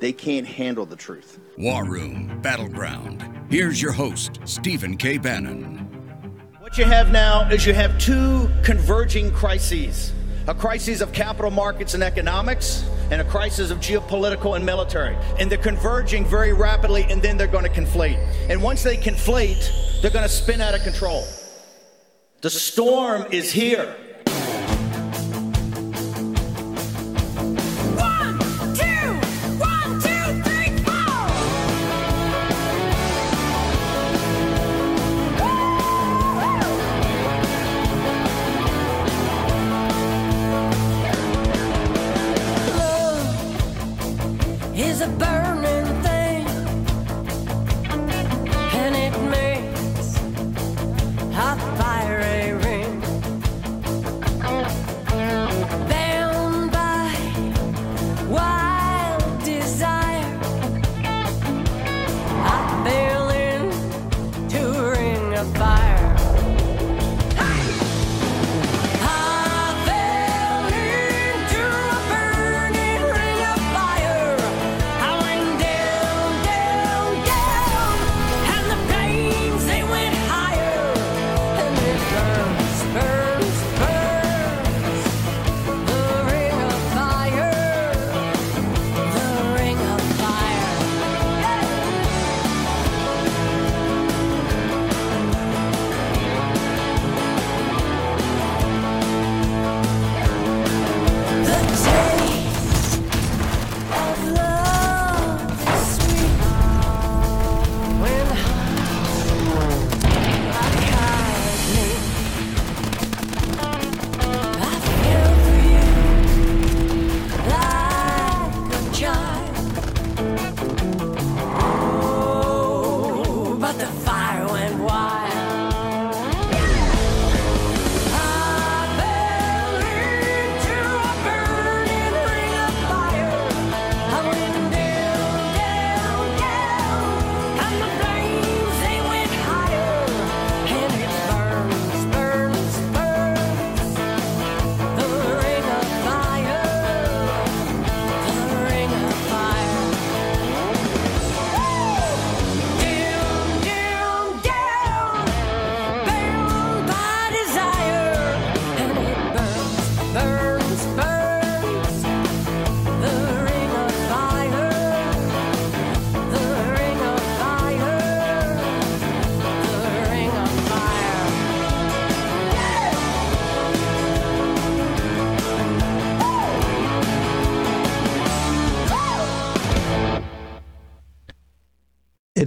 they can't handle the truth. War Room Battleground. Here's your host, Stephen K. Bannon. What you have now is you have two converging crises a crisis of capital markets and economics, and a crisis of geopolitical and military. And they're converging very rapidly, and then they're going to conflate. And once they conflate, they're going to spin out of control. The storm is here. Fire.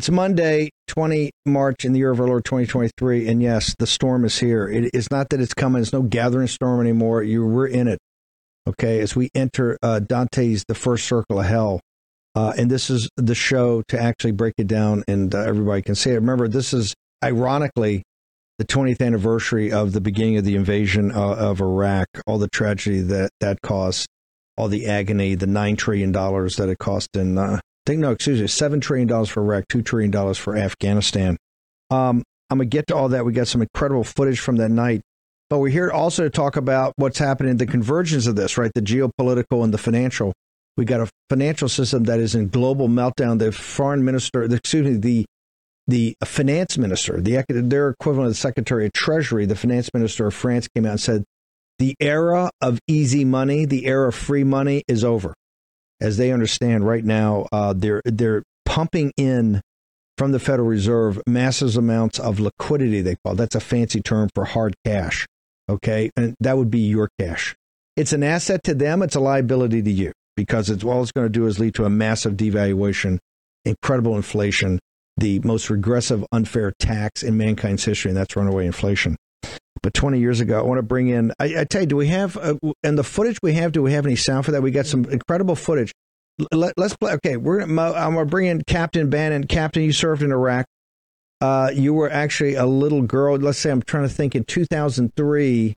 It's Monday, 20 March in the year of our Lord 2023. And yes, the storm is here. It is not that it's coming, it's no gathering storm anymore. You We're in it. Okay. As we enter uh, Dante's The First Circle of Hell. Uh, and this is the show to actually break it down and uh, everybody can see it. Remember, this is ironically the 20th anniversary of the beginning of the invasion uh, of Iraq, all the tragedy that that caused, all the agony, the $9 trillion that it cost in uh, think no, excuse me, seven trillion dollars for Iraq, two trillion dollars for Afghanistan. Um, I'm gonna get to all that. We got some incredible footage from that night, but we're here also to talk about what's happening, the convergence of this, right? The geopolitical and the financial. We got a financial system that is in global meltdown. The foreign minister, excuse me, the the finance minister, the their equivalent of the secretary of treasury, the finance minister of France came out and said, the era of easy money, the era of free money is over as they understand right now, uh, they're they're pumping in from the Federal Reserve massive amounts of liquidity. They call that's a fancy term for hard cash. Okay, and that would be your cash. It's an asset to them. It's a liability to you because it's all it's going to do is lead to a massive devaluation, incredible inflation, the most regressive, unfair tax in mankind's history, and that's runaway inflation. But 20 years ago, I want to bring in. I, I tell you, do we have uh, and the footage we have? Do we have any sound for that? We got some incredible footage. let, us play. Okay, we're. I'm gonna bring in Captain Bannon. Captain, you served in Iraq. Uh, you were actually a little girl. Let's say I'm trying to think in 2003.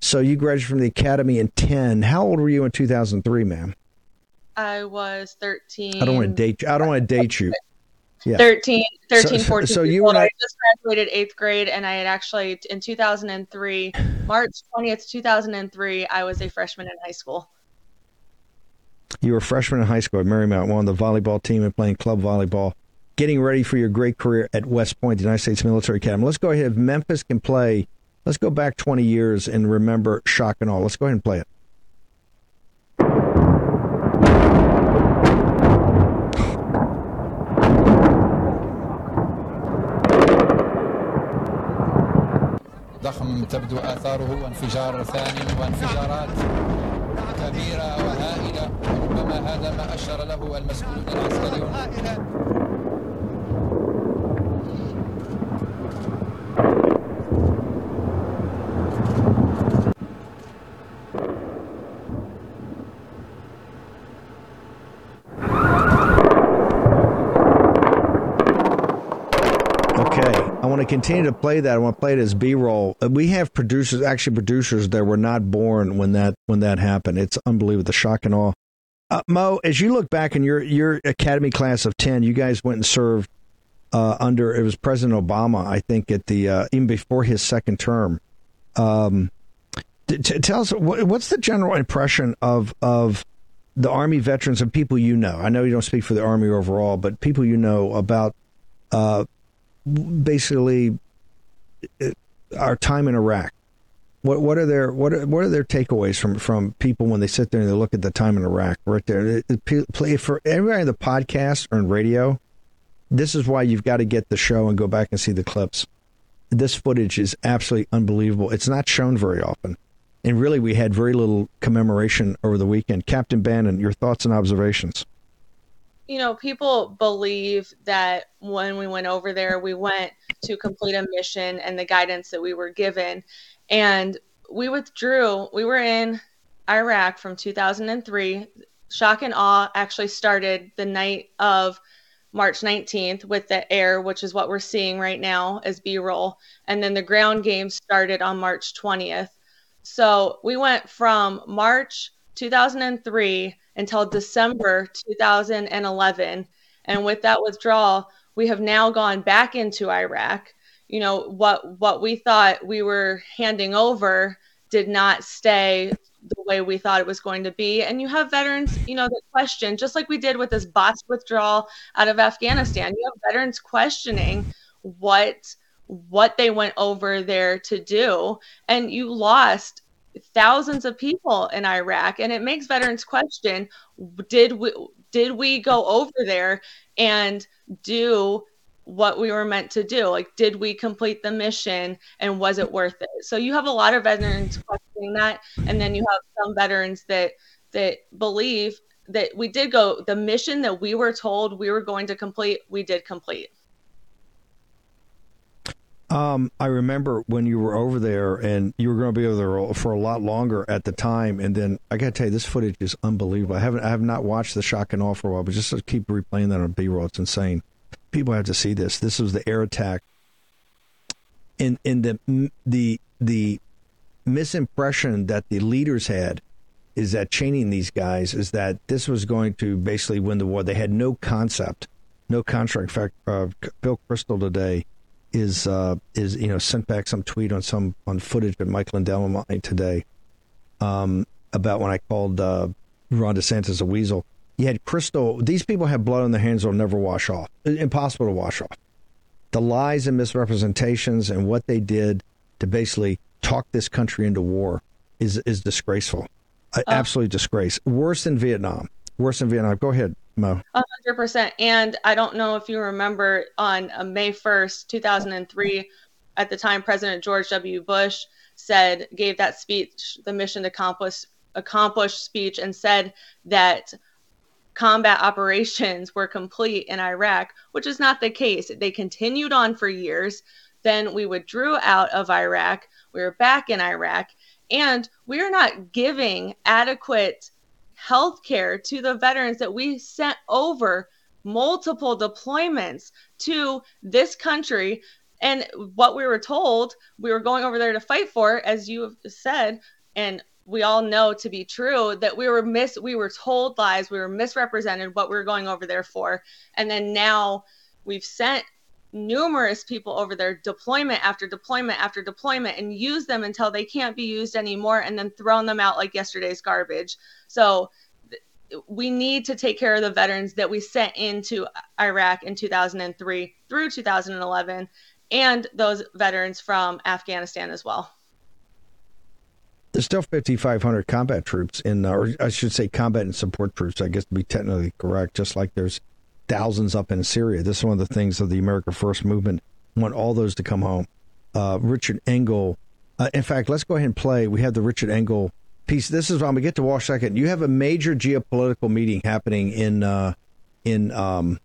So you graduated from the academy in 10. How old were you in 2003, ma'am? I was 13. I don't want to date you. I don't want to date you. Yeah. 13, 13 So- 14. so you old. were I just graduated eighth grade, and I had actually, in 2003, March 20th, 2003, I was a freshman in high school. You were a freshman in high school at Marymount, on the volleyball team and playing club volleyball, getting ready for your great career at West Point, the United States Military Academy. Let's go ahead. If Memphis can play, let's go back 20 years and remember shock and awe. Let's go ahead and play it. ضخم تبدو آثاره وانفجار ثاني وانفجارات كبيرة وهائلة ربما هذا ما أشار له المسؤولون العسكريون. Want to continue to play that. I want to play it as B-roll. Uh, We have producers, actually producers that were not born when that when that happened. It's unbelievable, the shock and awe. Uh, Mo, as you look back in your your academy class of ten, you guys went and served uh, under it was President Obama, I think, at the uh, even before his second term. Um, t- t- tell us what, what's the general impression of of the Army veterans and people you know. I know you don't speak for the Army overall, but people you know about uh, basically our time in Iraq. What what are their what are, what are their takeaways from from people when they sit there and they look at the time in Iraq right there? Play for everybody in the podcast or in radio. This is why you've got to get the show and go back and see the clips. This footage is absolutely unbelievable. It's not shown very often, and really we had very little commemoration over the weekend. Captain Bannon, your thoughts and observations. You know, people believe that when we went over there, we went to complete a mission and the guidance that we were given. And we withdrew. We were in Iraq from 2003. Shock and awe actually started the night of March 19th with the air, which is what we're seeing right now as B roll. And then the ground game started on March 20th. So we went from March 2003 until December 2011. And with that withdrawal, we have now gone back into Iraq. You know, what what we thought we were handing over did not stay the way we thought it was going to be. And you have veterans, you know, that question, just like we did with this bots withdrawal out of Afghanistan. You have veterans questioning what what they went over there to do. And you lost thousands of people in Iraq. And it makes veterans question, did we did we go over there and do what we were meant to do like did we complete the mission and was it worth it so you have a lot of veterans questioning that and then you have some veterans that that believe that we did go the mission that we were told we were going to complete we did complete Um, I remember when you were over there and you were going to be over there for a lot longer at the time. And then I got to tell you, this footage is unbelievable. I haven't, I have not watched the shock and awe for a while, but just to keep replaying that on B roll, it's insane. People have to see this. This was the air attack. In in the the the misimpression that the leaders had is that Cheney these guys is that this was going to basically win the war. They had no concept, no contract. In fact, uh, Bill Kristol today is uh, is you know sent back some tweet on some on footage that Mike Lindell and mine today um, about when I called uh, Ron DeSantis a weasel. You had Kristol. These people have blood on their hands that will never wash off. Impossible to wash off. The lies and misrepresentations and what they did to basically talk this country into war is is disgraceful. Uh, Absolutely disgrace. Worse than Vietnam. Worse than Vietnam. Go ahead, Hundred percent. And I don't know if you remember on uh, May first, two thousand and three, at the time President George W. Bush said gave that speech, the mission accomplished, accomplish accomplish speech, and said that combat operations were complete in Iraq, which is not the case. They continued on for years. Then we withdrew out of Iraq. We were back in Iraq, and we are not giving adequate health care to the veterans that we sent over multiple deployments to this country. And what we were told we were going over there to fight for as you have said and we all know to be true that we were mis we were told lies we were misrepresented what we were going over there for. And then now we've sent numerous people over there deployment after deployment after deployment and use them until they can't be used anymore and then thrown them out like yesterday's garbage so we need to take care of the veterans that we sent into Iraq in 2003 through 2011 and those veterans from Afghanistan as well. There's still 5,500 combat troops in, or I should say, combat and support troops, I guess to be technically correct, just like there's thousands up in Syria. This is one of the things of the America First movement. want all those to come home. Uh, Richard Engel. Uh, in fact, let's go ahead and play. We have the Richard Engel piece. This is I'm gonna get to Walsh second. You have a major geopolitical meeting happening in uh, in um,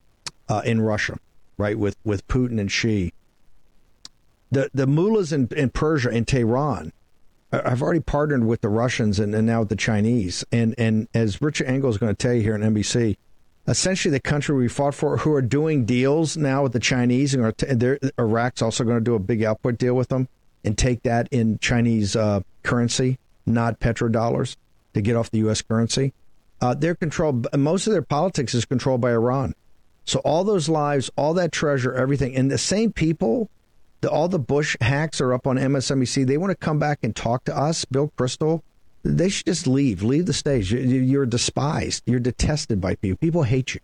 uh, in Russia, right? With with Putin and Xi. The the mullahs in, in Persia in Tehran I've already partnered with the Russians and, and now with the Chinese. And and as Richard Engel is going to tell you here on NBC, essentially the country we fought for, who are doing deals now with the Chinese, and are Iraq's also going to do a big output deal with them and take that in Chinese uh, currency not petrodollars to get off the U.S. currency. Uh, they're. Most of their politics is controlled by Iran. So all those lives, all that treasure, everything, and the same people, the, all the Bush hacks are up on MSNBC. They want to come back and talk to us, Bill Kristol. They should just leave, leave the stage. You're despised. You're detested by people. People hate you.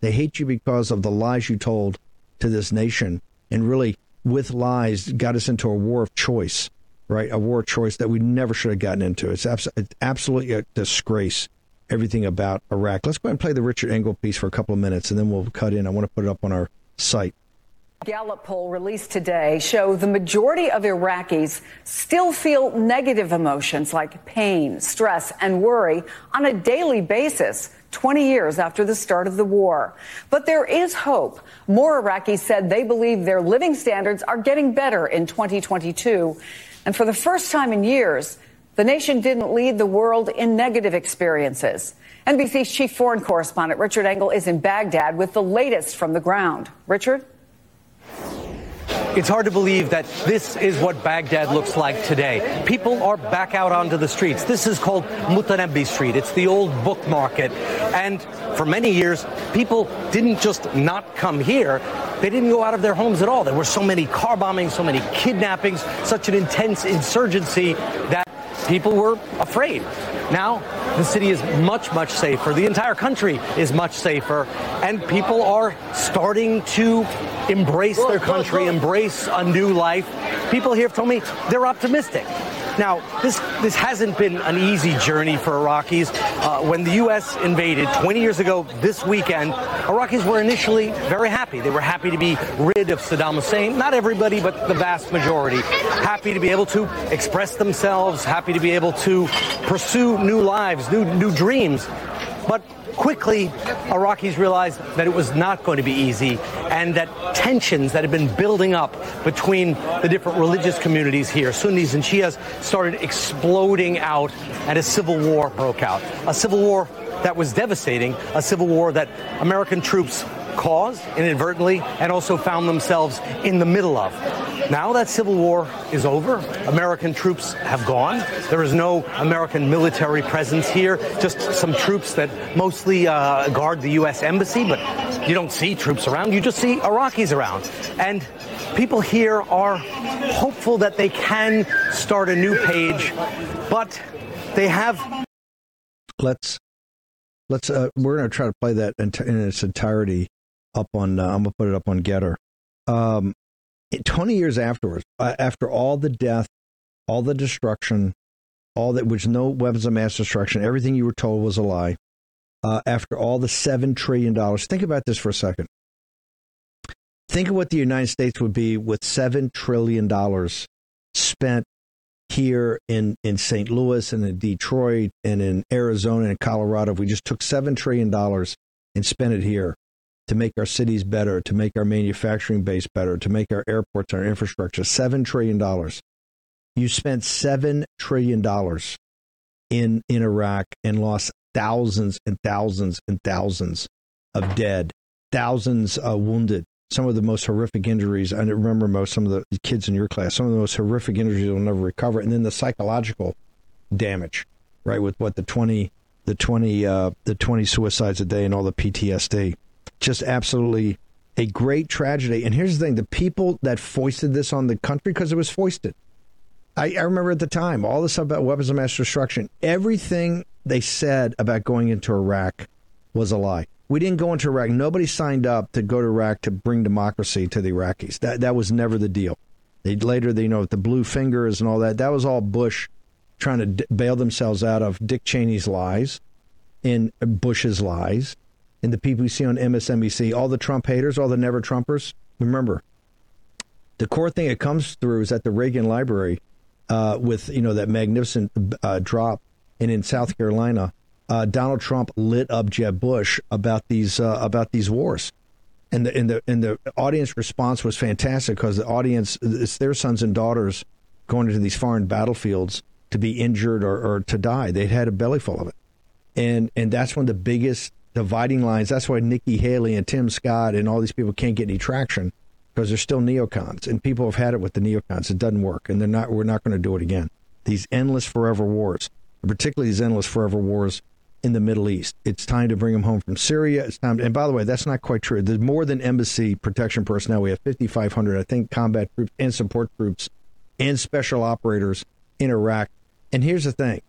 They hate you because of the lies you told to this nation, and really, with lies, got us into a war of choice right? A war of choice that we never should have gotten into. It's, abs- it's absolutely a disgrace, everything about Iraq. Let's go ahead and play the Richard Engel piece for a couple of minutes, and then we'll cut in. I want to put it up on our site. Gallup poll released today show the majority of Iraqis still feel negative emotions like pain, stress, and worry on a daily basis 20 years after the start of the war. But there is hope. More Iraqis said they believe their living standards are getting better in 2022. And for the first time in years, the nation didn't lead the world in negative experiences. NBC's chief foreign correspondent Richard Engel is in Baghdad with the latest from the ground. Richard? It's hard to believe that this is what Baghdad looks like today. People are back out onto the streets. This is called Mutanabbi Street. It's the old book market. And for many years, people didn't just not come here. They didn't go out of their homes at all. There were so many car bombings, so many kidnappings, such an intense insurgency that people were afraid. Now, the city is much, much safer. The entire country is much safer. And people are starting to embrace their country, embrace a new life. People here have told me they're optimistic. Now, this this hasn't been an easy journey for Iraqis. Uh, when the U.S. invaded 20 years ago this weekend, Iraqis were initially very happy. They were happy to be rid of Saddam Hussein. Not everybody, but the vast majority. Happy to be able to express themselves. Happy to be able to pursue new lives, new new dreams. But quickly, Iraqis realized that it was not going to be easy and that tensions that had been building up between the different religious communities here, Sunnis and Shias, started exploding out and a civil war broke out. A civil war that was devastating, a civil war that American troops caused inadvertently and also found themselves in the middle of. Now that civil war is over, American troops have gone. There is no American military presence here, just some troops that mostly uh, guard the U.S. embassy, but you don't see troops around, you just see Iraqis around. And people here are hopeful that they can start a new page, but they have. Let's let's uh, we're going to try to play that in, in its entirety up on. Uh, I'm gonna put it up on Gettr. Um, 20 years afterwards, uh, after all the death, all the destruction, all that which no weapons of mass destruction, everything you were told was a lie. Uh, after all the seven trillion dollars, think about this for a second. Think of what the United States would be with seven trillion dollars spent here in in St. Louis and in Detroit and in Arizona and Colorado. If we just took seven trillion dollars and spent it here, to make our cities better, to make our manufacturing base better, to make our airports our infrastructure. $7 trillion. You spent $7 trillion in, in Iraq and lost thousands and thousands and thousands of dead, thousands uh, wounded. Some of the most horrific injuries. I remember most some of the kids in your class. Some of the most horrific injuries will never recover, and then the psychological damage, right? With what the twenty, the twenty, uh, the twenty suicides a day, and all the PTSD. Just absolutely a great tragedy. And here's the thing: the people that foisted this on the country because it was foisted. I, I remember at the time all this stuff about weapons of mass destruction. Everything they said about going into Iraq was a lie. We didn't go into Iraq. Nobody signed up to go to Iraq to bring democracy to the Iraqis. That that was never the deal. They later, they, you know, with the blue fingers and all that. That was all Bush trying to d- bail themselves out of Dick Cheney's lies, and Bush's lies, and the people you see on MSNBC. All the Trump haters, all the never Trumpers. Remember, the core thing that comes through is at the Reagan Library, uh, with you know that magnificent uh, drop, and in South Carolina uh, Donald Trump lit up Jeb Bush about these uh, about these wars, and the and the and the audience response was fantastic because the audience it's their sons and daughters going into these foreign battlefields to be injured or, or to die. They'd had a belly full of it, and and that's of the biggest dividing lines. That's why Nikki Haley and Tim Scott and all these people can't get any traction because they're still neocons, and people have had it with the neocons. It doesn't work, and they're not. We're not going to do it again. These endless forever wars, particularly these endless forever wars in the Middle East. It's time to bring them home from Syria. It's time. To, and by the way, that's not quite true. There's more than embassy protection personnel. We have 5,500, I think, combat troops and support troops and special operators in Iraq. And here's the thing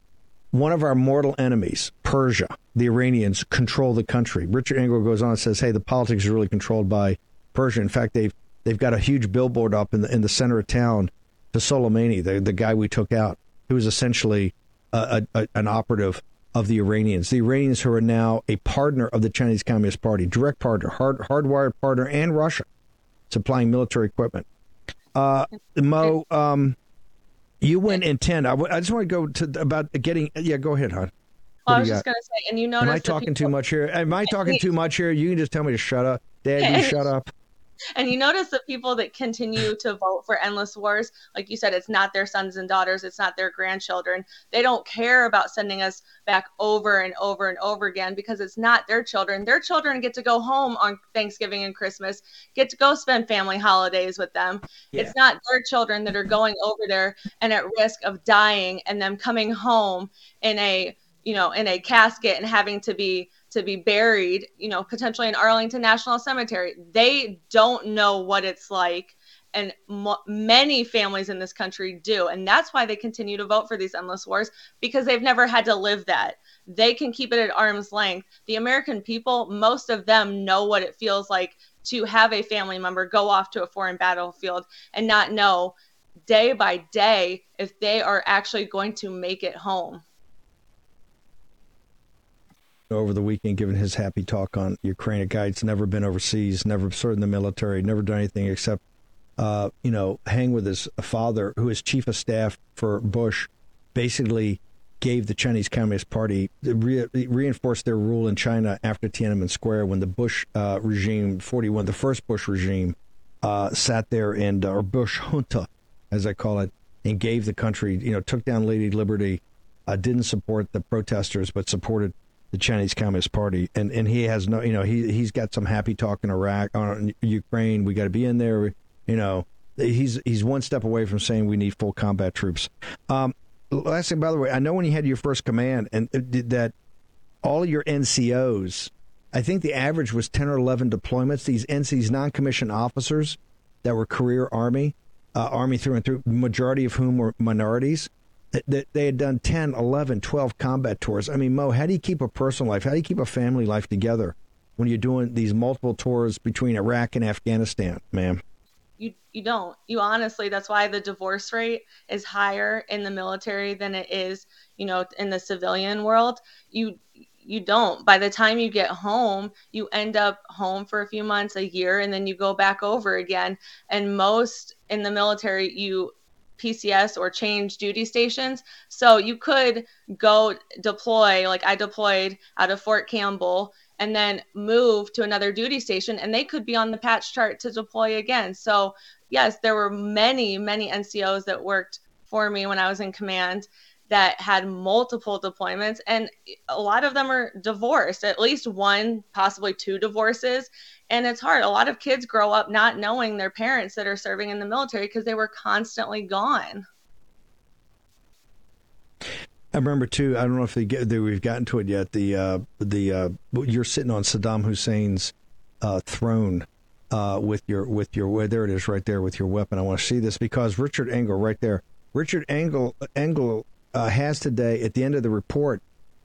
one of our mortal enemies, Persia, the Iranians, control the country. Richard Engel goes on and says, hey, the politics is really controlled by Persia. In fact, they've they've got a huge billboard up in the in the center of town to Soleimani, the, the guy we took out, who was essentially a, a, an operative of the Iranians. The Iranians who are now a partner of the Chinese Communist Party, direct partner, hard, hardwired partner, and Russia, supplying military equipment. Uh, Mo, um, you went in 10. I, w- I just want to go to about getting. Yeah, go ahead, hon. Well, I was just going to say, and you noticed. Am I talking people, too much here? Am I talking too much here? You can just tell me to shut up. Dad, you shut up. And you notice the people that continue to vote for endless wars, like you said, it's not their sons and daughters, it's not their grandchildren. They don't care about sending us back over and over and over again because it's not their children. Their children get to go home on Thanksgiving and Christmas, get to go spend family holidays with them. Yeah. It's not their children that are going over there and at risk of dying and them coming home in a you know in a casket and having to be to be buried, you know, potentially in Arlington National Cemetery. They don't know what it's like. And many families in this country do. And that's why they continue to vote for these endless wars because they've never had to live that. They can keep it at arm's length. The American people, most of them know what it feels like to have a family member go off to a foreign battlefield and not know day by day if they are actually going to make it home over the weekend giving his happy talk on Ukraine. A guy that's never been overseas, never served in the military, never done anything except, uh, you know, hang with his father, who is chief of staff for Bush, basically gave the Chinese Communist Party re- reinforced their rule in China after Tiananmen Square when the Bush uh, regime, 41, the first Bush regime, uh, sat there and or Bush junta, as I call it, and gave the country, you know, took down Lady Liberty, uh, didn't support the protesters, but supported the Chinese Communist Party, and and he has no, you know, he he's got some happy talk in Iraq, on Ukraine. We got to be in there, you know. He's he's one step away from saying we need full combat troops. Um, last thing, by the way, I know when you had your first command, and that all your NCOs, I think the average was ten or eleven deployments. These NCs, non-commissioned officers that were career Army, uh, Army through and through, majority of whom were minorities that they had done 10, 11, 12 combat tours. I mean, Mo, how do you keep a personal life? How do you keep a family life together when you're doing these multiple tours between Iraq and Afghanistan, ma'am? You, you don't. You honestly, that's why the divorce rate is higher in the military than it is, you know, in the civilian world. You you don't. By the time you get home, you end up home for a few months, a year, and then you go back over again. And most in the military, you PCS or change duty stations. So you could go deploy, like I deployed out of Fort Campbell, and then move to another duty station, and they could be on the patch chart to deploy again. So, yes, there were many, many NCOs that worked for me when I was in command. That had multiple deployments and a lot of them are divorced at least one possibly two divorces and it's hard a lot of kids grow up not knowing their parents that are serving in the military because they were constantly gone I remember too. I don't know if they get, they, we've gotten to it yet. The uh, the uh, you're sitting on Saddam Hussein's uh, throne uh, with your with your there it is right there with your weapon. I want to see this because Richard Engel right there. Richard Engel Engel uh, has today at the end of the report.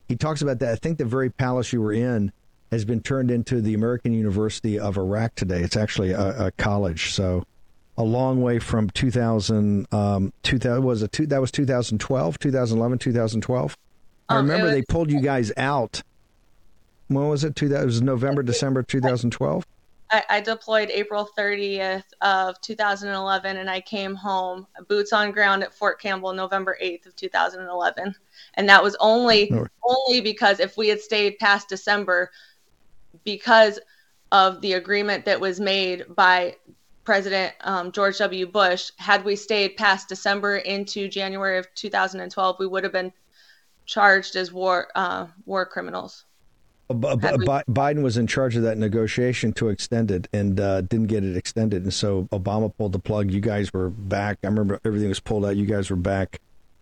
He talks about that. I think the very palace you were in has been turned into the American University of Iraq today. It's actually a, a college. So a long way from 2000. Um, 2000 was a two, that was 2012, 2011, 2012. I Um, remember it they pulled you guys out. When was it? Two, that was November, December 2012. I, I deployed April 30th of 2011, and I came home boots on ground at Fort Campbell November 8th of 2011, and that was only No. only because if we had stayed past December, because of the agreement that was made by President um, George W. Bush, had we stayed past December into January of 2012, we would have been charged as war uh, war criminals. Biden was in charge of that negotiation to extend it and uh, didn't get it extended. And so Obama pulled the plug. You guys were back. I remember everything was pulled out. You guys were back,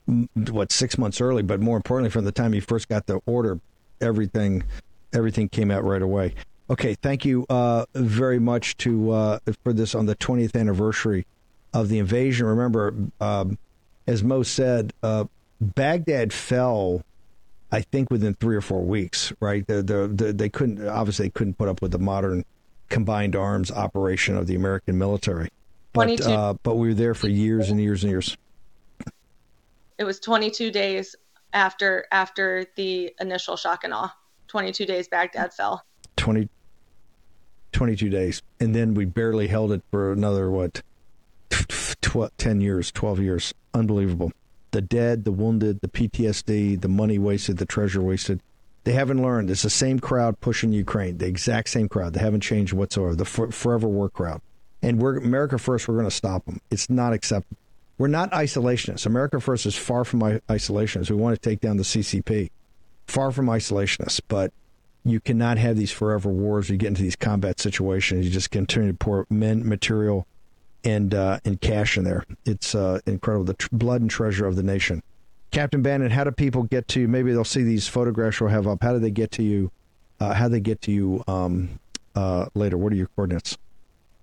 mm, what, six months early. But more importantly, from the time you first got the order, everything everything came out right away. Okay, thank you uh, very much to uh, for this on the 20th anniversary of the invasion. Remember, um, as Mo said, uh, Baghdad fell I think within three or four weeks, right? The, the, the, they couldn't obviously they couldn't put up with the modern combined arms operation of the American military, but uh, but we were there for years and years and years. it was 22 days after after the initial shock and awe 22 days baghdad fell 20, 22 days, and then we barely held it for another what, tw- ten years, twelve years. Unbelievable. The dead, the wounded, the PTSD, the money wasted, the treasure wasted. They haven't learned. It's the same crowd pushing Ukraine, the exact same crowd. They haven't changed whatsoever. The for- forever war crowd. And we're America First. We're going to stop them. It's not acceptable. We're not isolationists. America First is far from isolationists. We want to take down the CCP. Far from isolationists, but you cannot have these forever wars. You get into these combat situations. You just continue to pour men, material, and uh, and cash in there. It's uh, incredible. The tr- blood and treasure of the nation. Captain Bannon, how do people get to you? Maybe they'll see these photographs we'll have up. How do they get to you? Uh, how do they get to you um, uh, later? What are your coordinates?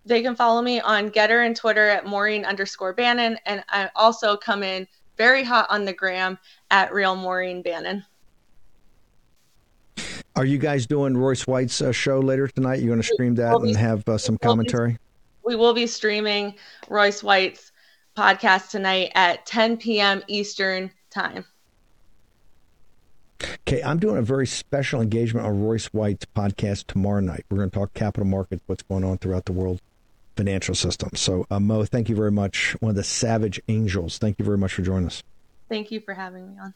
they can follow me on Gettr and twitter at maureen underscore bannon and i also come in very hot on the gram at real maureen bannon Are you guys doing Royce White's uh, show later tonight? You're going to stream that We'll be- and have uh, some we'll commentary. We will be streaming royce white's podcast tonight at 10 p.m eastern time Okay, I'm doing a very special engagement on Royce White's podcast tomorrow night. We're going to talk capital markets, what's going on throughout the world financial system. So, uh, Mo, thank you very much. One of the savage angels. Thank you very much for joining us. thank you for having me on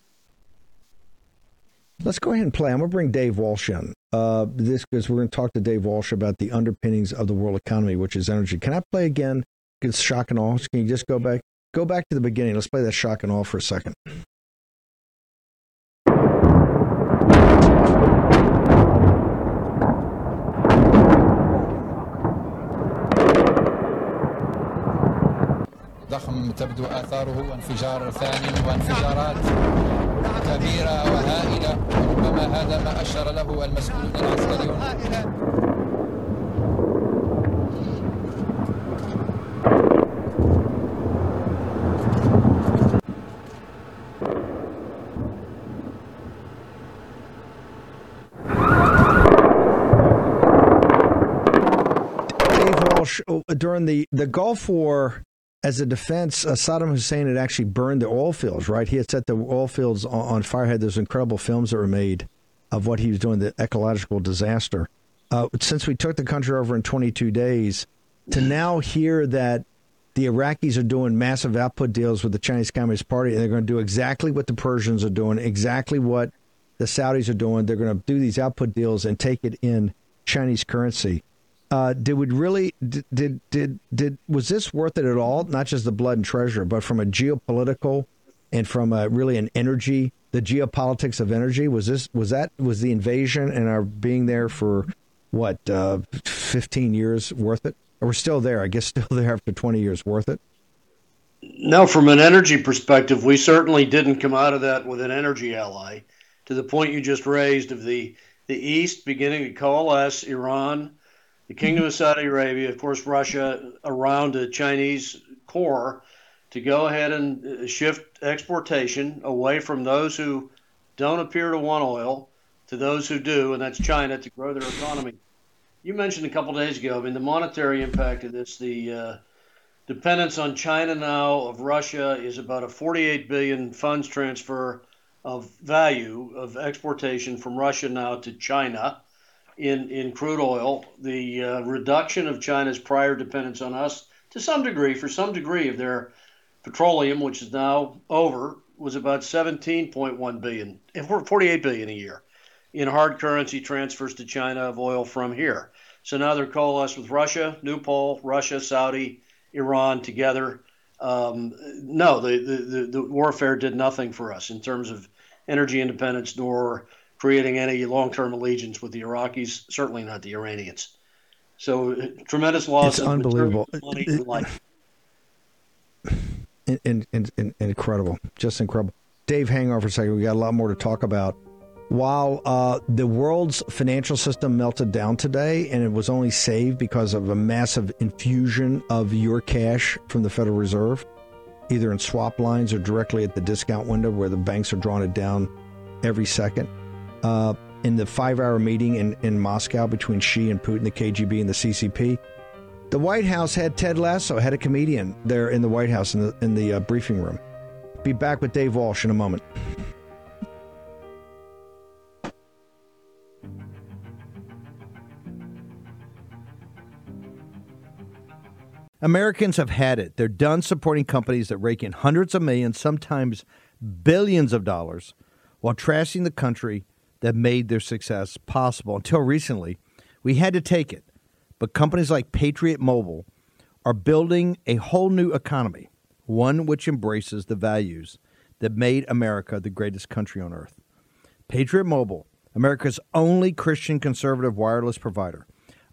Let's go ahead and play. I'm going to bring Dave Walsh in. Uh, this because we're going to talk to Dave Walsh about the underpinnings of the world economy, which is energy. Can I play again? It's shock and awe. Can you just go back? Go back to the beginning. Let's play that shock and awe for a second. ضخم تبدو آثاره وانفجار ثاني وانفجارات كبيرة وهائلة وربما هذا ما أشار له المسؤولون العسكريون Dave Walsh, oh, during the, the Gulf War, as a defense, uh, Saddam Hussein had actually burned the oil fields, right? He had set the oil fields on, on fire. Had those incredible films that were made of what he was doing, the ecological disaster. Uh, since we took the country over in 22 days, to now hear that the Iraqis are doing massive output deals with the Chinese Communist Party, and they're going to do exactly what the Persians are doing, exactly what the Saudis are doing. They're going to do these output deals and take it in Chinese currency. Uh, did we really did, did did did was this worth it at all? Not just the blood and treasure, but from a geopolitical and from uh, really an energy, the geopolitics of energy. Was this was that was the invasion and our being there for what uh, 15 years worth it? Or we're still there? I guess still there after 20 years worth it. No, from an energy perspective, we certainly didn't come out of that with an energy ally. To the point you just raised of the the East beginning to coalesce, Iran, the Kingdom of Saudi Arabia, of course, Russia, around a Chinese core to go ahead and uh, shift exportation away from those who don't appear to want oil to those who do, and that's China, to grow their economy. You mentioned a couple days ago, I mean, the monetary impact of this, the uh, dependence on China now of Russia is about a 48 billion funds transfer of value of exportation from Russia now to China in, in crude oil, the uh, reduction of China's prior dependence on us to some degree, for some degree of their petroleum, which is now over, was about 17.1 billion, 48 billion a year in hard currency transfers to China of oil from here. So now they're coalesced with Russia, Newpol, Russia, Saudi, Iran together um, no, the, the, the warfare did nothing for us in terms of energy independence nor creating any long term allegiance with the Iraqis, certainly not the Iranians. So tremendous loss. It's unbelievable. Money, and, and, and, incredible, just incredible. Dave, hang on for a second. We got a lot more to talk about. While uh, the world's financial system melted down today, and it was only saved because of a massive infusion of your cash from the Federal Reserve, either in swap lines or directly at the discount window where the banks are drawing it down every second. Uh, in the five hour meeting in, in Moscow between Xi and Putin, the KGB and the CCP, the White House had Ted Lasso, had a comedian there in the White House in the, in the uh, briefing room. Be back with Dave Walsh in a moment. Americans have had it. They're done supporting companies that rake in hundreds of millions, sometimes billions of dollars, while trashing the country that made their success possible. Until recently, we had to take it. But companies like Patriot Mobile are building a whole new economy, one which embraces the values that made America the greatest country on earth. Patriot Mobile, America's only Christian conservative wireless provider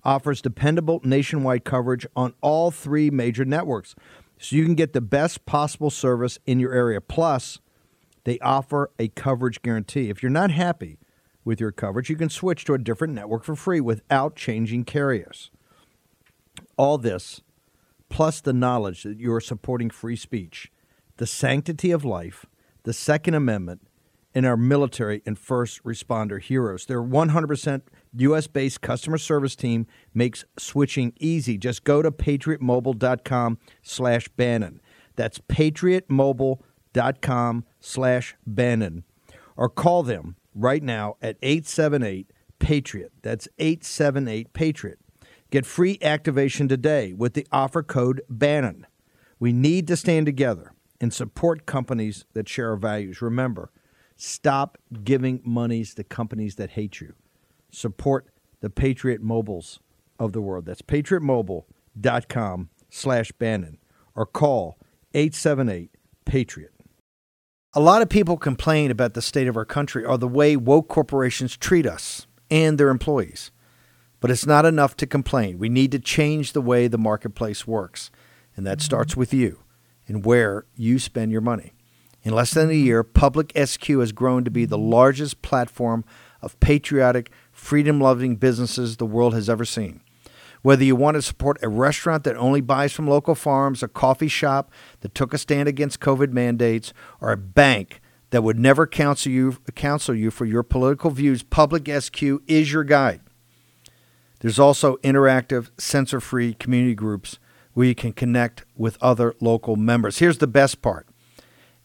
offers dependable nationwide coverage on all three major networks. So you can get the best possible service in your area. Plus, they offer a coverage guarantee. If you're not happy with your coverage, you can switch to a different network for free without changing carriers. All this, plus the knowledge that you are supporting free speech, the sanctity of life, the Second Amendment, and our military and first responder heroes. Their 100% US based customer service team makes switching easy. Just go to patriotmobile.com slash Bannon. That's patriotmobile.com slash Bannon. Or call them right now at 878 Patriot. That's 878 Patriot. Get free activation today with the offer code Bannon. We need to stand together and support companies that share our values. Remember, Stop giving monies to companies that hate you. Support the Patriot Mobiles of the world. That's patriotmobile.com slash Bannon or call 878 Patriot. A lot of people complain about the state of our country or the way woke corporations treat us and their employees. But it's not enough to complain. We need to change the way the marketplace works. And that mm-hmm. starts with you and where you spend your money. In less than a year, Public SQ has grown to be the mm-hmm. largest platform of patriotic, freedom loving businesses the world has ever seen. Whether you want to support a restaurant that only buys from local farms, a coffee shop that took a stand against COVID mandates, or a bank that would never counsel you, counsel you for your political views, Public SQ is your guide. There's also interactive, censor free community groups where you can connect with other local members. Here's the best part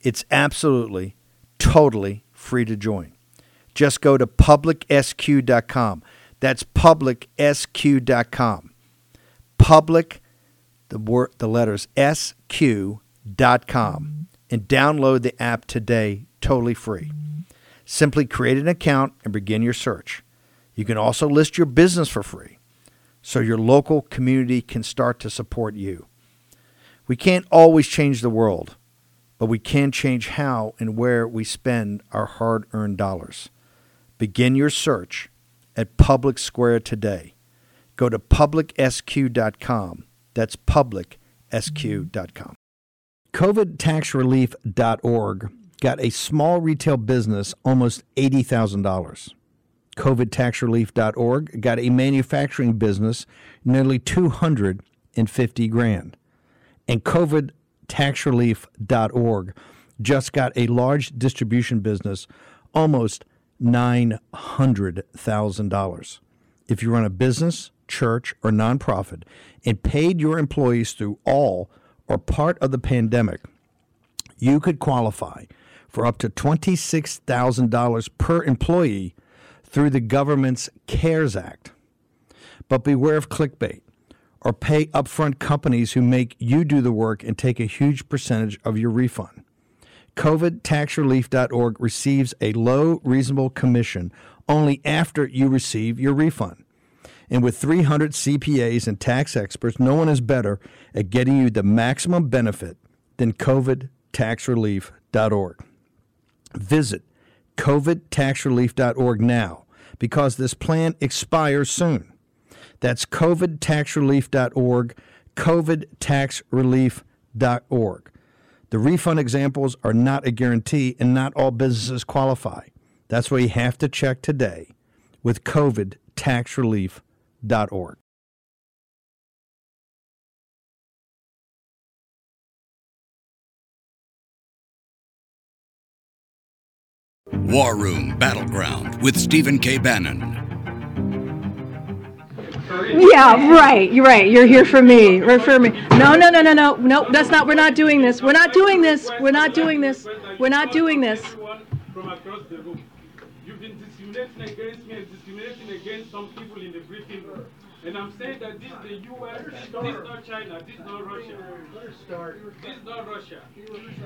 it's absolutely, totally free to join. Just go to publicsq.com. That's publicsq.com. Public, the word, the letters sq.com, and download the app today, totally free. Simply create an account and begin your search. You can also list your business for free so your local community can start to support you. We can't always change the world but we can change how and where we spend our hard earned dollars. Begin your search at Public Square today. Go to publicsq.com. That's publicsq.com. COVIDtaxrelief.org got a small retail business almost $80,000. COVIDtaxrelief.org got a manufacturing business nearly 250 grand. And COVIDtaxrelief.org just got a large distribution business almost $900,000. If you run a business, church, or nonprofit and paid your employees through all or part of the pandemic, you could qualify for up to $26,000 per employee through the government's CARES Act. But beware of clickbait or pay upfront companies who make you do the work and take a huge percentage of your refund. COVIDtaxrelief.org receives a low, reasonable commission only after you receive your refund. And with 300 CPAs and tax experts, no one is better at getting you the maximum benefit than COVIDtaxrelief.org. Visit covidtaxrelief.org now because this plan expires soon. That's covidtaxrelief.org, covidtaxrelief.org. The refund examples are not a guarantee and not all businesses qualify. That's why you have to check today with covidtaxrelief.org. War Room Battleground with Stephen K. Bannon. Yeah, right. You're right. You're here for me. Right for me. No, no, no, no, no. No, that's not. We're not doing this. We're not doing this. We're not doing this. We're not doing this. From across the room. You've been discriminating against me and discriminating against some people in the briefing room. And I'm saying that this is the US, this is not China, this is not Russia. This is not Russia.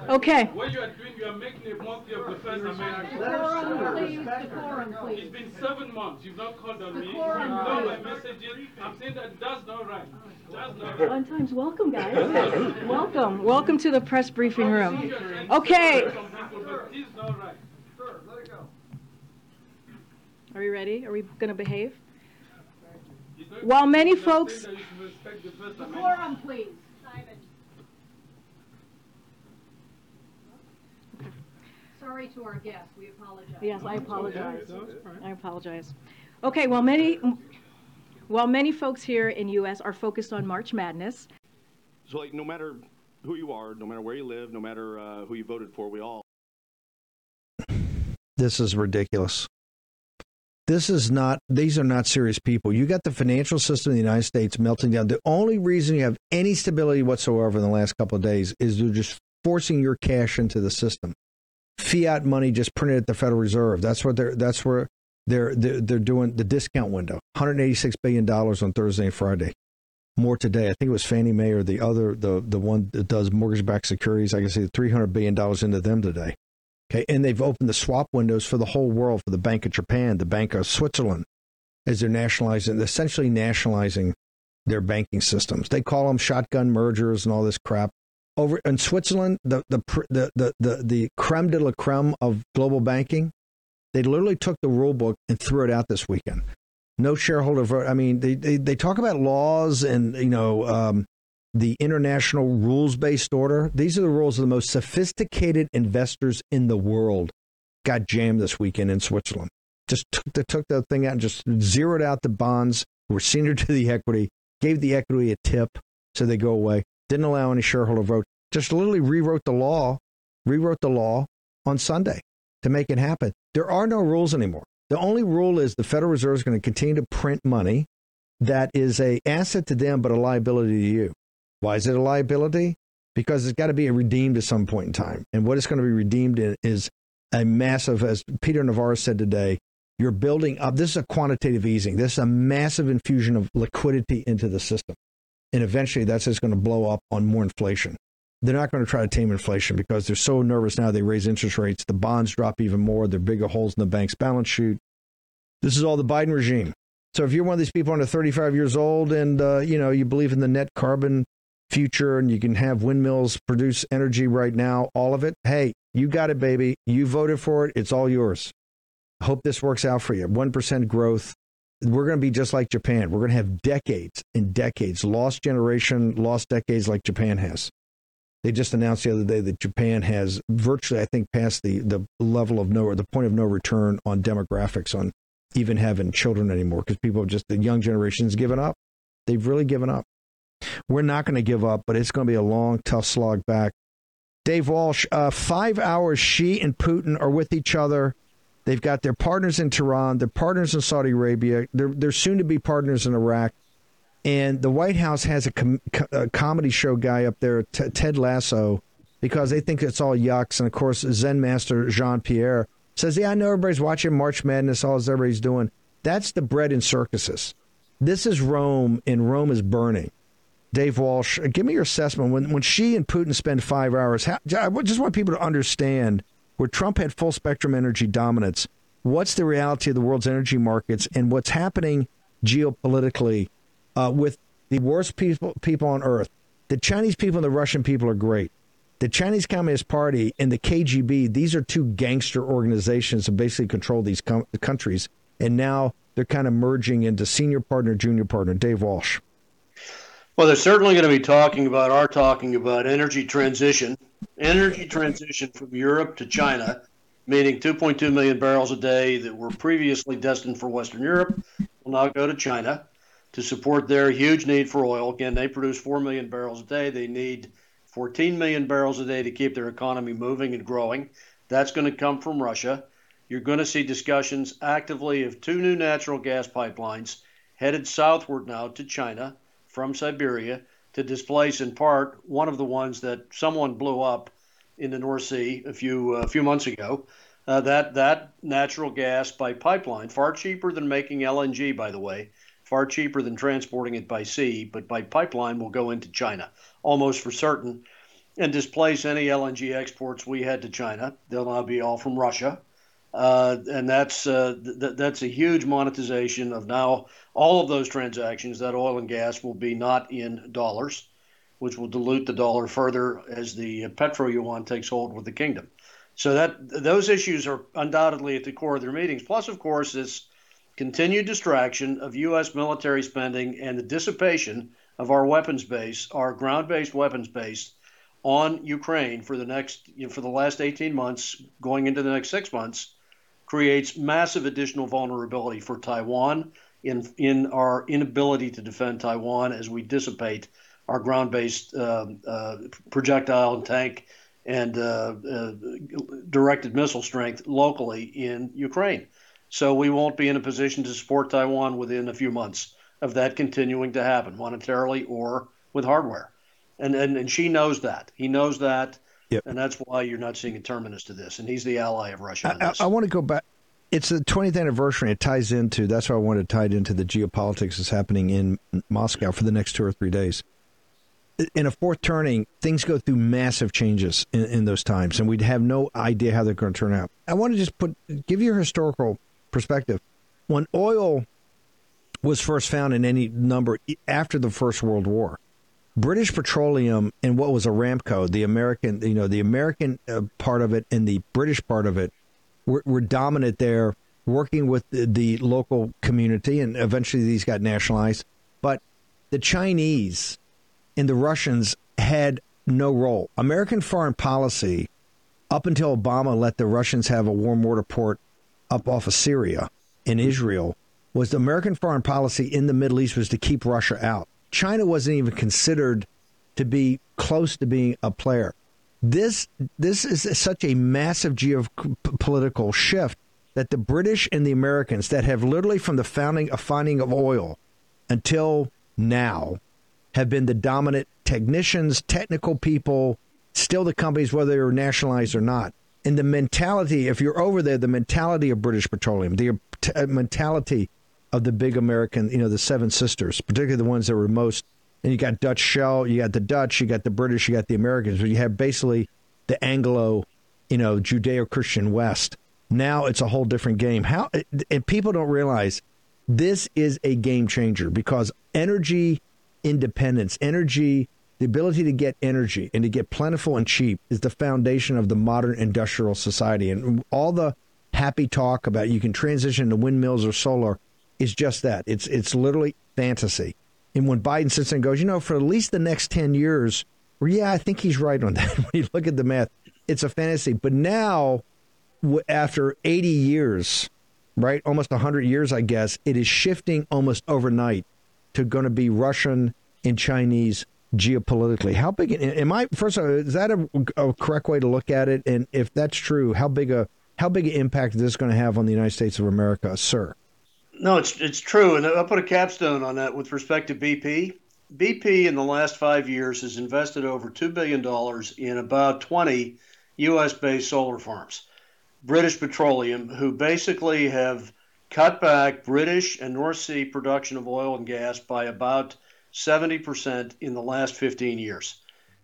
Okay. What you are doing, you are making a mockery of the First Amendment. Decorum, please. It's been seven months. You've not called on me. You've Decorum, not my messages. I'm saying that that's not right. That's not right. Fun times. Welcome, guys. Welcome. Welcome to the press briefing room. Okay. Some people, but this is not right. Sir, let it go. Are we ready? Are we going to behave? While many folks. That you should respect the First Amendment. Decorum, please. Sorry to our guests, we apologize. Yes, I apologize. I apologize. Okay, well, many, while many folks here in U.S. are focused on March Madness, So, like, no matter who you are, no matter where you live, no matter uh, who you voted for, we all This is ridiculous. This is not, these are not serious people. You got the financial system in the United States melting down. The only reason you have any stability whatsoever in the last couple of days is they're just forcing your cash into the system. Fiat money just printed at the Federal Reserve. That's what they're, that's where they're, they're, they're doing the discount window. $186 billion on Thursday and Friday. More today. I think it was Fannie Mae or the other, the, the one that does mortgage backed securities. I can see $300 billion into them today. Okay, and they've opened the swap windows for the whole world for the Bank of Japan, the Bank of Switzerland, as they're nationalizing, essentially nationalizing their banking systems. They call them shotgun mergers and all this crap. Over in Switzerland, the the the the the, the creme de la creme of global banking, they literally took the rule book and threw it out this weekend. No shareholder vote. I mean, they they, they talk about laws and you know um, the international rules based order. These are the rules of the most sophisticated investors in the world. Got jammed this weekend in Switzerland. Just took the took the thing out and just zeroed out the bonds. Were senior to the equity. Gave the equity a tip so they go away. Didn't allow any shareholder vote. Just literally rewrote the law. Rewrote the law on Sunday to make it happen. There are no rules anymore. The only rule is the Federal Reserve is going to continue to print money that is a asset to them but a liability to you. Why is it a liability? Because it's got to be redeemed at some point in time. And what it's going to be redeemed in is a massive, as Peter Navarro said today, you're building up. This is a quantitative easing. This is a massive infusion of liquidity into the system. And eventually that's just going to blow up on more inflation. They're not going to try to tame inflation because they're so nervous now. They raise interest rates. The bonds drop even more. There are bigger holes in the bank's balance sheet. This is all the Biden regime. So if you're one of these people under 35 years old and uh, you know you believe in the net carbon future and you can have windmills produce energy right now, all of it. Hey, you got it, baby. You voted for it. It's all yours. I Hope this works out for you. 1% growth. We're going to be just like Japan. We're going to have decades and decades, lost generation, lost decades like Japan has. They just announced the other day that Japan has virtually, I think, passed the, the level of no, or the point of no return on demographics, on even having children anymore, because people have just, the young generation's given up. They've really given up. We're not going to give up, but it's going to be a long, tough slog back. Dave Walsh, uh, five hours Xi and Putin are with each other. They've got their partners in Tehran, their partners in Saudi Arabia, they're, they're soon to be partners in Iraq. And the White House has a, com- a comedy show guy up there, T- Ted Lasso, because they think it's all yucks. And of course, Zen master Jean Pierre says, Yeah, I know everybody's watching March Madness, all everybody's doing. That's the bread and circuses. This is Rome, and Rome is burning. Dave Walsh, give me your assessment. When when Xi and Putin spend five hours, how, I just want people to understand where Trump had full spectrum energy dominance. What's the reality of the world's energy markets and what's happening geopolitically uh, with the worst people people on earth? The Chinese people and the Russian people are great. The Chinese Communist Party and the KGB; these are two gangster organizations that basically control these com- countries, and now they're kind of merging into senior partner, junior partner. Dave Walsh. Well, they're certainly going to be talking about, are talking about energy transition, energy transition from Europe to China, meaning 2.2 million barrels a day that were previously destined for Western Europe will now go to China to support their huge need for oil. Again, they produce 4 million barrels a day. They need 14 million barrels a day to keep their economy moving and growing. That's going to come from Russia. You're going to see discussions actively of two new natural gas pipelines headed southward now to China from Siberia to displace in part one of the ones that someone blew up in the North Sea a few a uh, few months ago. Uh, that that natural gas by pipeline far cheaper than making LNG, by the way, far cheaper than transporting it by sea, but by pipeline will go into China almost for certain, and displace any LNG exports we had to China. They'll now be all from Russia. Uh, and that's uh, th- that's a huge monetization of now all of those transactions. That oil and gas will be not in dollars, which will dilute the dollar further as the petro yuan takes hold with the kingdom. So that those issues are undoubtedly at the core of their meetings. Plus, of course, this continued distraction of U.S. military spending and the dissipation of our weapons base, our ground-based weapons base, on Ukraine for the next you know, for the last 18 months, going into the next six months creates massive additional vulnerability for Taiwan in in our inability to defend Taiwan as we dissipate our ground-based uh, uh, projectile and tank and uh, uh, directed missile strength locally in Ukraine. So we won't be in a position to support Taiwan within a few months of that continuing to happen monetarily or with hardware. And, and, and Xi knows that. He knows that. Yep. And that's why you're not seeing a terminus to this. And he's the ally of Russia. I, I, want to go back. It's the 20th anniversary. It ties into, that's why I wanted to tie it into the geopolitics that's happening in Moscow for the next two or three days. In a fourth turning, things go through massive changes in, in those times, and we'd have no idea how they're going to turn out. I want to just put, give you a historical perspective. When oil was first found in any number after the First World War, British Petroleum and what was Aramco, the American, you know, the American uh, part of it and the British part of it were, were dominant there, working with the, the, local community, and eventually these got nationalized. But the Chinese and the Russians had no role. American foreign policy, up until Obama let the Russians have a warm water port up off of Syria in Israel, was the American foreign policy in the Middle East was to keep Russia out. China wasn't even considered to be close to being a player. This this is such a massive geopolitical shift that the British and the Americans that have literally from the founding of finding of oil until now have been the dominant technicians, technical people, still the companies whether they're nationalized or not. And the mentality, if you're over there, the mentality of British Petroleum, the uh, mentality of the big American, you know, the Seven Sisters, particularly the ones that were most. And you got Dutch Shell, you got the Dutch, you got the British, you got the Americans, but you have basically the Anglo, you know, Judeo-Christian West. Now it's a whole different game. How and people don't realize this is a game changer because energy independence, energy the ability to get energy and to get plentiful and cheap is the foundation of the modern industrial society. And all the happy talk about you can transition to windmills or solar is just that. It's it's literally fantasy. And when Biden sits and goes, you know, for at least the next ten years, well, yeah, I think he's right on that. when you look at the math, it's a fantasy. But now, after eighty years, right, almost hundred years, I guess, it is shifting almost overnight to going to be Russian and Chinese geopolitically. How big am I? First of all, is that a, a correct way to look at it? And if that's true, how big a how big an impact is this going to have on the United States of America, sir? No, it's it's true, and I'll put a capstone on that with respect to BP. BP in the last five years has invested over two billion dollars in about twenty U.S.-based solar farms. British Petroleum, who basically have cut back British and North Sea production of oil and gas by about 70% in the last 15 years.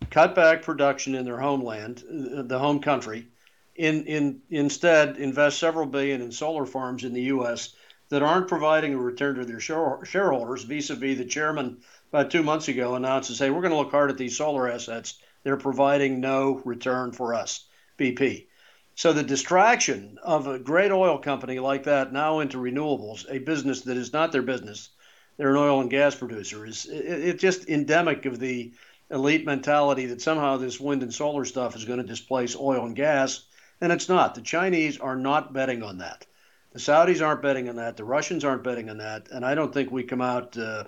Cut back production in their homeland, the home country, in, in, instead invest several billion in solar farms in the U.S. that aren't providing a return to their shareholders vis-a-vis the chairman about two months ago announces, hey, we're going to look hard at these solar assets. They're providing no return for us, BP. So the distraction of a great oil company like that now into renewables, a business that is not their business, they're an oil and gas producer, is it just endemic of the elite mentality that somehow this wind and solar stuff is going to displace oil and gas, and it's not. The Chinese are not betting on that. The Saudis aren't betting on that. The Russians aren't betting on that, and I don't think we come out, uh,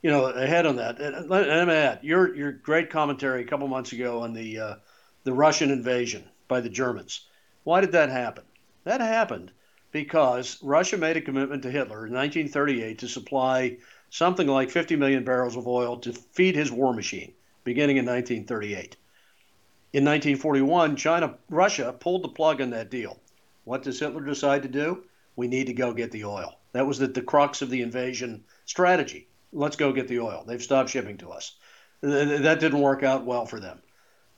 you know, ahead on that. And let, me add your your great commentary a couple months ago on the uh, the Russian invasion by the Germans. Why did that happen? That happened because Russia made a commitment to Hitler in 1938 to supply something like 50 million barrels of oil to feed his war machine, beginning in 1938. In 1941, China, Russia pulled the plug on that deal. What does Hitler decide to do? We need to go get the oil. That was the, the crux of the invasion strategy. Let's go get the oil. They've stopped shipping to us. That didn't work out well for them.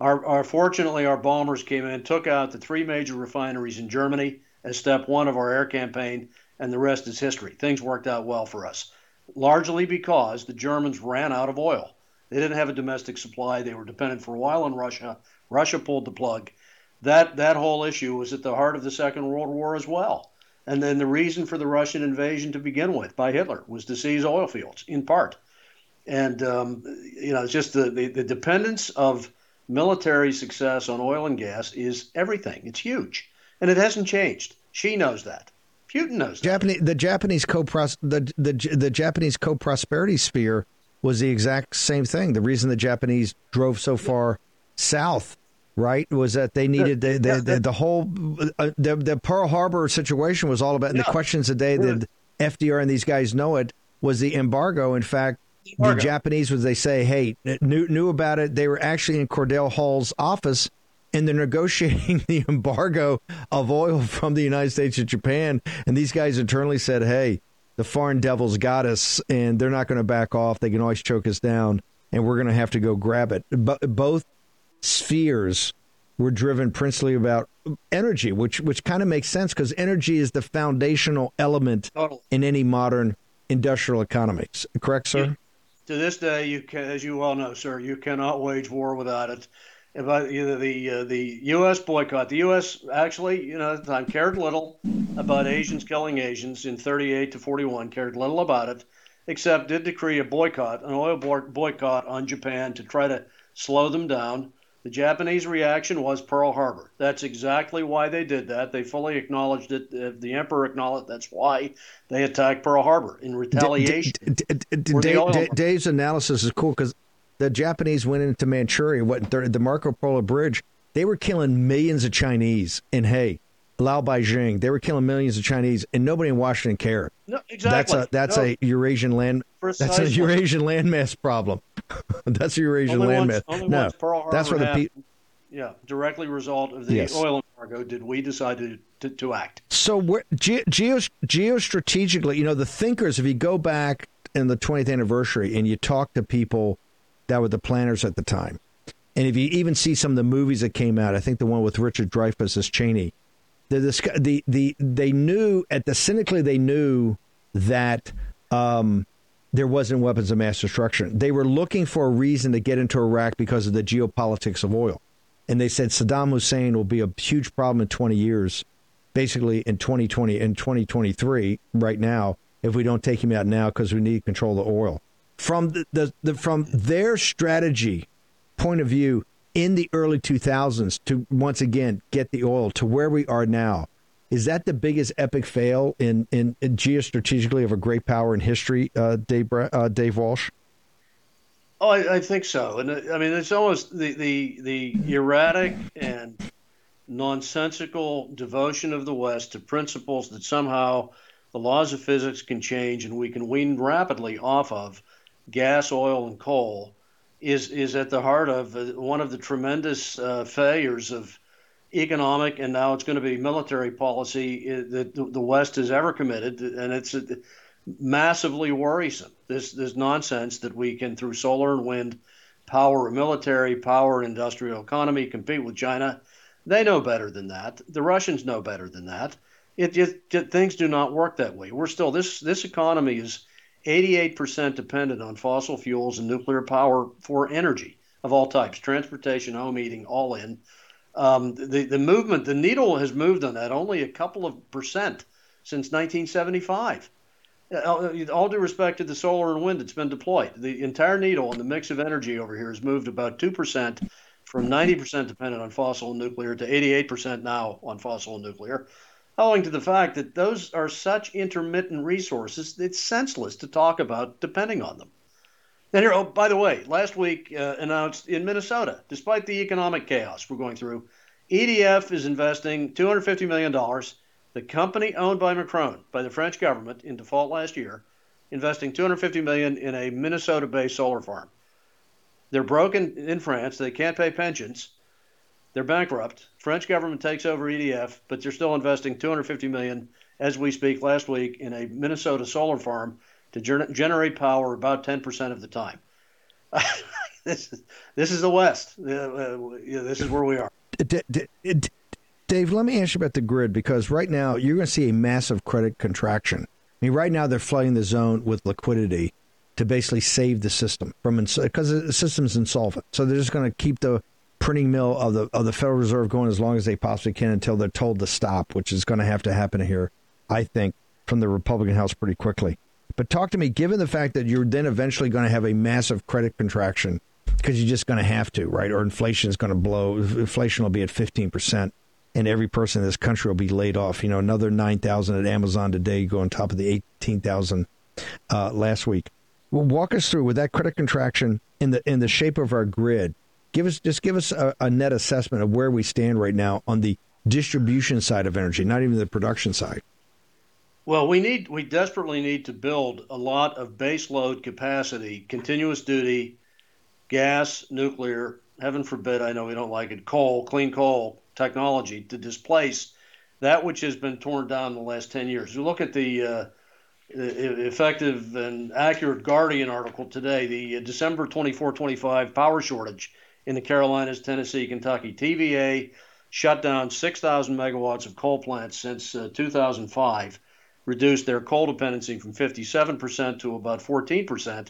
Our, our, fortunately, our bombers came in, took out the three major refineries in Germany as step one of our air campaign, and the rest is history. Things worked out well for us, largely because the Germans ran out of oil. They didn't have a domestic supply. They were dependent for a while on Russia. Russia pulled the plug. That that whole issue was at the heart of the Second World War as well. And then the reason for the Russian invasion to begin with by Hitler was to seize oil fields, in part. And um, you know, just the, the, the dependence of military success on oil and gas is everything. It's huge, and it hasn't changed. Xi knows that. Putin knows that. The Japanese co the, the the Japanese co prosperity sphere was the exact same thing. The reason the Japanese drove so far south, right, was that they needed the the, the, the whole uh, the, the Pearl Harbor situation was all about. And the questions today that FDR and these guys know it was the embargo. In fact, the Japanese was they say, hey, knew knew about it. They were actually in Cordell Hull's office and they're negotiating the embargo of oil from the United States to Japan. And these guys internally said, hey, the foreign devils got us and they're not going to back off. They can always choke us down and we're going to have to go grab it. But both spheres were driven principally about energy, which which kind of makes sense because energy is the foundational element totally. in any modern industrial economy. Correct, sir? to this day, you can, as you well know, sir, you cannot wage war without it. About know, the uh, the U.S. boycott, the U.S. actually, you know, I cared little about Asians killing Asians in 38 to 41. Cared little about it, except did decree a boycott, an oil boycott on Japan to try to slow them down. The Japanese reaction was Pearl Harbor. That's exactly why they did that. They fully acknowledged it. Uh, the emperor acknowledged that's why they attacked Pearl Harbor in retaliation. D- d- d- Dave's analysis is cool because the Japanese went into Manchuria, what the Marco Polo Bridge. They were killing millions of Chinese, and hey, Lao Beijing, they were killing millions of Chinese, and nobody in Washington cared. No, exactly. That's a that's no. a Eurasian land. Precisely. That's a Eurasian landmass problem. that's a Eurasian landmass. No, that's where the people. Yeah, directly result of the yes. oil embargo did we decide to, to, to act. So ge- geo, geostrategically, you know, the thinkers, if you go back in the 20th anniversary and you talk to people that were the planners at the time, and if you even see some of the movies that came out, I think the one with Richard Dreyfuss as Cheney, the, the, the, the they knew at the cynically they knew that um, there wasn't weapons of mass destruction. They were looking for a reason to get into Iraq because of the geopolitics of oil. And they said Saddam Hussein will be a huge problem in 20 years, basically in 2020 and 2023 right now if we don't take him out now because we need control of oil. From the, the, the from their strategy point of view in the early 2000s to once again get the oil to where we are now is that the biggest epic fail in, in, in geostrategically of a great power in history, uh, Dave, uh, Dave Walsh? Oh, I, I, think so. And uh, I mean, it's almost the, the, the erratic and nonsensical devotion of the West to principles that somehow the laws of physics can change and we can wean rapidly off of gas, oil, and coal is, is at the heart of uh, one of the tremendous uh, failures of economic and now it's going to be military policy uh, that the West has ever committed, and it's uh, massively worrisome. This this nonsense that we can through solar and wind power a military, power an industrial economy, compete with China. They know better than that. The Russians know better than that. It just, things do not work that way. We're still this this economy is 88% dependent on fossil fuels and nuclear power for energy of all types, transportation, home heating, all in um, the the movement, the needle has moved on that only a couple of percent since 1975. Uh, all due respect to the solar and wind that's been deployed, the entire needle and the mix of energy over here has moved about two percent from 90% dependent on fossil and nuclear to 88% now on fossil and nuclear, owing to the fact that those are such intermittent resources, it's senseless to talk about depending on them. And here, oh, by the way, last week uh, announced in Minnesota, despite the economic chaos we're going through, EDF is investing $250 million. The company owned by Macron, by the French government, in default last year, investing 250 million in a Minnesota-based solar farm. They're broken in France. They can't pay pensions. They're bankrupt. French government takes over EDF, but they're still investing 250 million as we speak last week in a Minnesota solar farm to generate power about 10% of the time. this, is, this is the West. Uh, uh, this is where we are. D- d- d- Dave, let me ask you about the grid because right now you're going to see a massive credit contraction. I mean, right now they're flooding the zone with liquidity to basically save the system from because the system's insolvent. So they're just going to keep the printing mill of the of the Federal Reserve going as long as they possibly can until they're told to stop, which is going to have to happen here, I think, from the Republican House pretty quickly. But talk to me, given the fact that you're then eventually going to have a massive credit contraction because you're just going to have to, right? Or inflation is going to blow. Inflation will be at 15%, and every person in this country will be laid off. You know, another 9,000 at Amazon today, go on top of the 18,000 uh, last week. Well, walk us through with that credit contraction in the in the shape of our grid. Give us just give us a, a net assessment of where we stand right now on the distribution side of energy, not even the production side. Well, we need we desperately need to build a lot of base load capacity, continuous duty, gas, nuclear, heaven forbid, I know we don't like it, coal, clean coal technology to displace that which has been torn down in the last 10 years. You look at the uh, effective and accurate Guardian article today, the December 24 25 power shortage in the Carolinas, Tennessee, Kentucky. TVA shut down 6,000 megawatts of coal plants since uh, 2005 reduced their coal dependency from 57% to about 14%,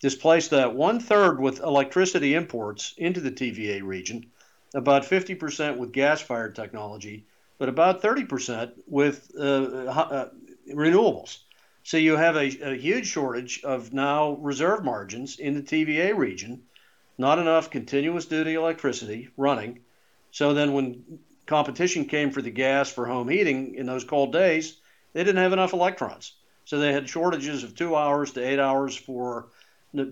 displaced that one third with electricity imports into the TVA region, about 50% with gas fired technology, but about 30% with uh, uh, renewables. So you have a, a, huge shortage of now reserve margins in the TVA region, not enough continuous duty electricity running. So then when competition came for the gas for home heating in those cold days, they didn't have enough electrons. So they had shortages of two hours to eight hours for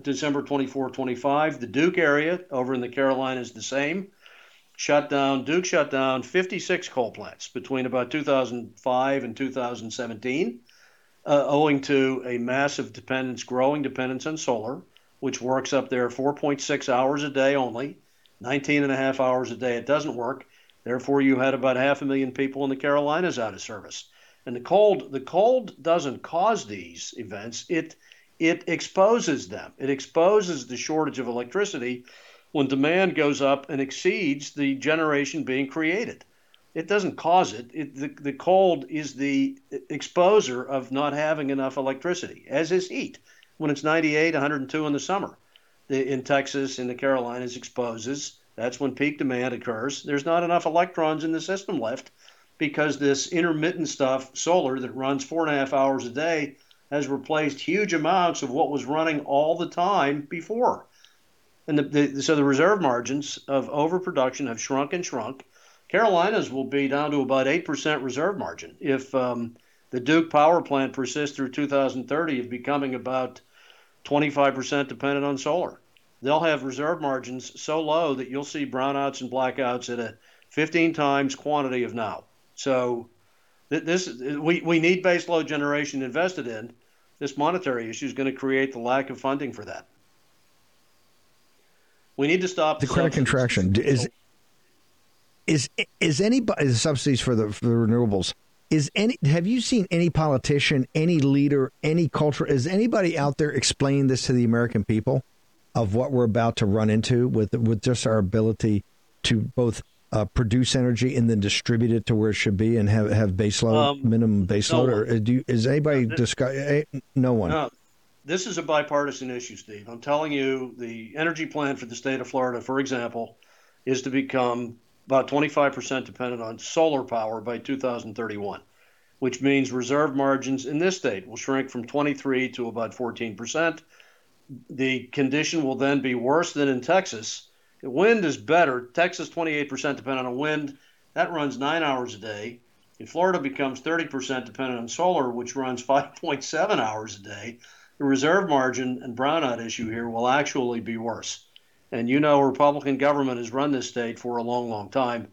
December 24, 25. The Duke area over in the Carolinas, the same. Shut down, Duke shut down 56 coal plants between about 2005 and 2017, uh, owing to a massive dependence, growing dependence on solar, which works up there 4.6 hours a day only, 19 and a half hours a day. It doesn't work. Therefore, you had about half a million people in the Carolinas out of service. And the cold, the cold doesn't cause these events. It it exposes them. It exposes the shortage of electricity when demand goes up and exceeds the generation being created. It doesn't cause it. it the, the cold is the exposer of not having enough electricity, as is heat. when it's 98, 102 in the summer. The, in Texas, in the Carolinas, exposes. That's when peak demand occurs. There's not enough electrons in the system left because this intermittent stuff, solar, that runs four and a half hours a day, has replaced huge amounts of what was running all the time before. And the, the, so the reserve margins of overproduction have shrunk and shrunk. Carolinas will be down to about 8% reserve margin if um, the Duke power plant persists through 2030 of becoming about 25% dependent on solar. They'll have reserve margins so low that you'll see brownouts and blackouts at a 15 times quantity of now. So this we, we need base load generation invested in. This monetary issue is going to create the lack of funding for that. We need to stop the credit contraction. Is is is anybody the subsidies for the, for the renewables? Is any have you seen any politician, any leader, any culture? Is anybody out there explaining this to the American people of what we're about to run into with with just our ability to both uh, produce energy and then distribute it to where it should be and have have baseload um, minimum baseload? No or do you, is anybody no, discuss? Eh, no one. No, this is a bipartisan issue, Steve. I'm telling you, the energy plan for the state of Florida, for example, is to become about 25% dependent on solar power by 2031, which means reserve margins in this state will shrink from 23 to about 14%. The condition will then be worse than in Texas. The wind is better. Texas 28% dependent on wind. That runs 9 hours a day. In Florida becomes 30% dependent on solar, which runs 5.7 hours a day. The reserve margin and brownout issue here will actually be worse. And you know, Republican government has run this state for a long, long time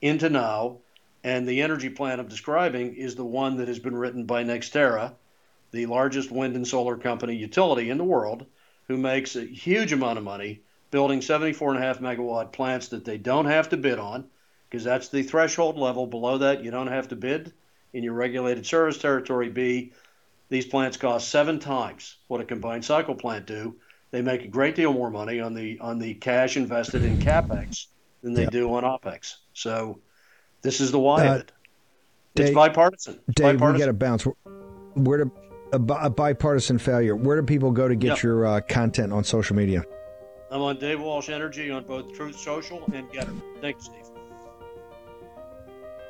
into now. And the energy plan I'm describing is the one that has been written by NextEra, the largest wind and solar company utility in the world, who makes a huge amount of money building 74.5 megawatt plants that they don't have to bid on, because that's the threshold level. Below that, you don't have to bid in your regulated service territory B. These plants cost seven times what a combined cycle plant do they make a great deal more money on the on the cash invested in capex than they do on opex. So this is the why uh, of it. It's Dave, bipartisan. It's Dave, bipartisan. we got to bounce. Where to a, a, bipartisan failure? Where do people go to get yep. your uh, content on social media? I'm on Dave Walsh Energy on both Truth Social and Gettr. Thanks, Steve.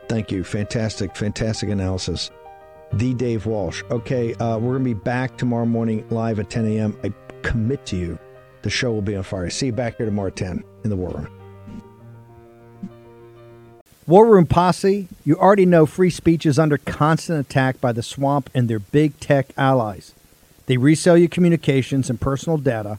Thank you. Fantastic, fantastic analysis. The Dave Walsh. Okay, uh, we're going to be back tomorrow morning live at 10 a.m. I commit to you, the show will be on fire. See you back here tomorrow at 10 in the War Room. War Room Posse, you already know free speech is under constant attack by the swamp and their big tech allies. They resell your communications and personal data